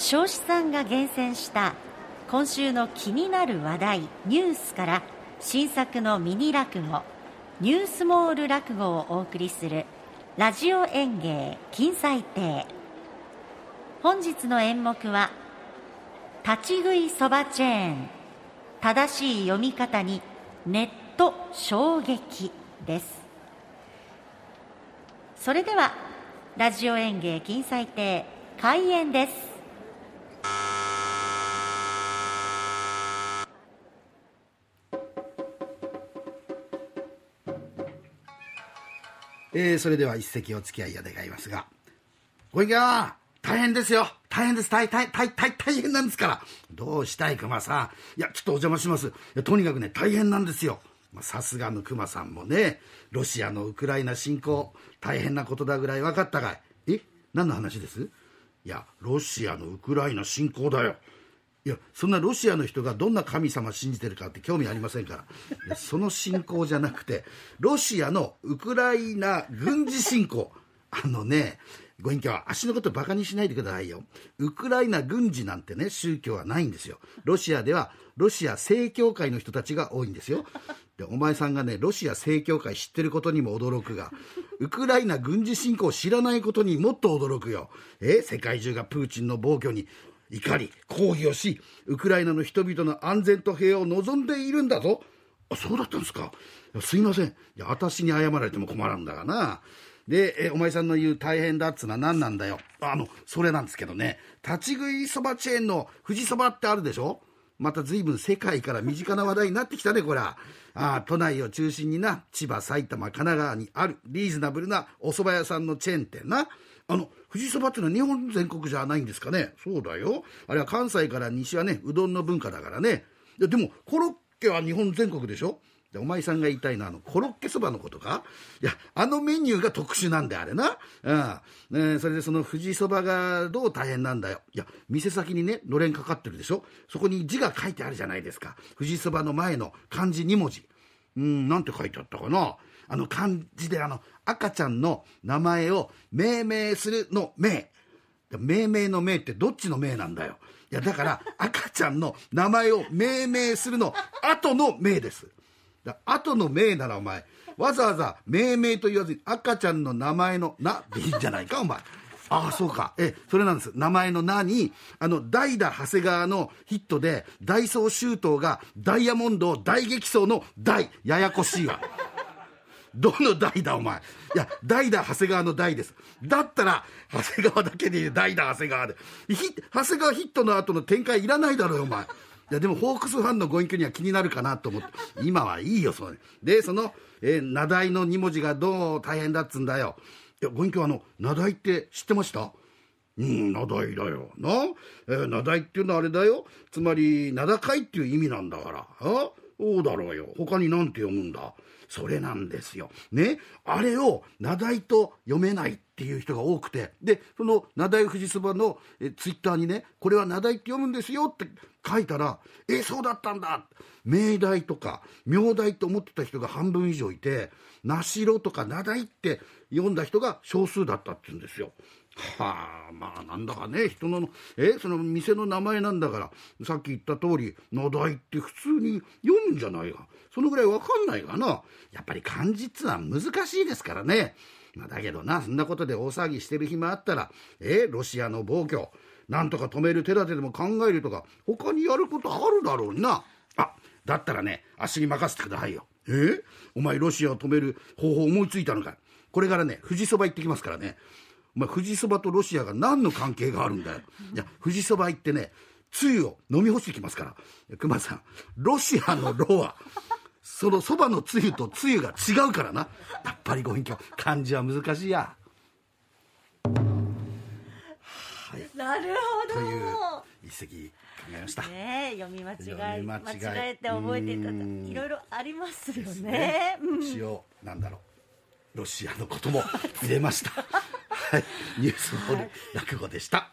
彰子さんが厳選した今週の気になる話題ニュースから新作のミニ落語ニュースモール落語をお送りするラジオ演芸金彩亭。本日の演目は立ち食いそばチェーン正しい読み方にネット衝撃です。それではラジオ演芸金彩亭開演です。えー、それでは一席お付き合いを願いますがご意見は大変ですよ。大変です。大大大大大変なんですから。どうしたい熊さん。いやちょっとお邪魔します。いやとにかくね大変なんですよ。さすがの熊さんもねロシアのウクライナ侵攻大変なことだぐらい分かったかい。え？何の話です？いやロシアのウクライナ侵攻だよ。いやそんなロシアの人がどんな神様信じてるかって興味ありませんから。その侵攻じゃなくてロシアのウクライナ軍事侵攻あのねご隠居は足のことバカにしないでくださいよ。ウクライナ軍事なんてね宗教はないんですよ。ロシアではロシア正教会の人たちが多いんですよ。でお前さんがねロシア正教会知ってることにも驚くがウクライナ軍事侵攻を知らないことにもっと驚くよ。え世界中がプーチンの暴挙に怒り抗議をしウクライナの人々の安全と平和を望んでいるんだぞ。あそうだったんですか。すいません。いや私に謝られても困るんだがな。でえお前さんの言う大変だっつうのは何なんだよ。あのそれなんですけどね。立ち食いそばチェーンの富士そばってあるでしょ。また随分世界から身近な話題になってきたねこれはあ都内を中心にな千葉埼玉神奈川にあるリーズナブルなお蕎麦屋さんのチェーン店な。あの富士そばっていうのは日本全国じゃないんですかね。そうだよ。あれは関西から西はねうどんの文化だからね。いやでもコロッケは日本全国でしょ？でお前さんが言いたいのはあのコロッケそばのことか？いやあのメニューが特殊なんだあれな、うん。ね、それでその富士そばがどう大変なんだよ。いや店先にねのれんかかってるでしょ？そこに字が書いてあるじゃないですか。富士そばの前の漢字2文字。うんなんて書いてあったかな？あの漢字であの赤ちゃんの名前を命名するの命命名の命ってどっちの命なんだよ？いやだから赤ちゃんの名前を命名するの後の命です。後の命ならお前。わざわざ命名と言わずに赤ちゃんの名前の「な」でいいんじゃないかお前。ああそうか。えそれなんです。名前の「な」にあの代打長谷川のヒットでダイソー周東がダイヤモンドを大激走の「大」ややこしいわ。どの代だお前。いや代打長谷川の代です。だったら長谷川だけで代打長谷川で。長谷川ヒットの後の展開いらないだろうよお前。いやでもホークスファンのご隠居には気になるかなと思って 今はいいよそれでその、えー、名題の2文字がどう大変だっつうんだよいやご隠居あの名題って知ってました？うん、名題だよ。な、えー、名題っていうのはあれだよ。つまり、名高いっていう意味なんだから。あ？そうだろうよ。他に何て読むんだ？それなんですよ。ね？あれを名題と読めないってていう人が多くて、で、その名題富士そばのえツイッターにね、これは名題って読むんですよって書いたら、え、そうだったんだ。名題とか、名題と思ってた人が半分以上いて、名城とか名題って読んだ人が少数だったって言うんですよ。はあまあなんだかね人のえその店の名前なんだからさっき言った通り名題って普通に読むんじゃないか。そのぐらいわかんないかな。やっぱり漢字っつうのは難しいですからね、まあ、だけどなそんなことで大騒ぎしてる暇あったらえロシアの暴挙なんとか止める手立てでも考えるとか他にやることあるだろうな。あだったらね足に任せてくださいよ。えお前ロシアを止める方法思いついたのかこれからね富士そば行ってきますからね。お前富士そばとロシアが何の関係があるんだよ。いや富士そば行ってねつゆを飲み干してきますから。熊さんロシアの「ロ」はそのそばのつゆとつゆが違うからな。やっぱりご隠居。漢字は難しいや。はい。なるほど。という一席考えました。ね読み間違い間違え。て覚えてたいろいろありますよね。ね、一応なんだろう。ロシアのことも 入れました。はい、ニュースホール落語でした。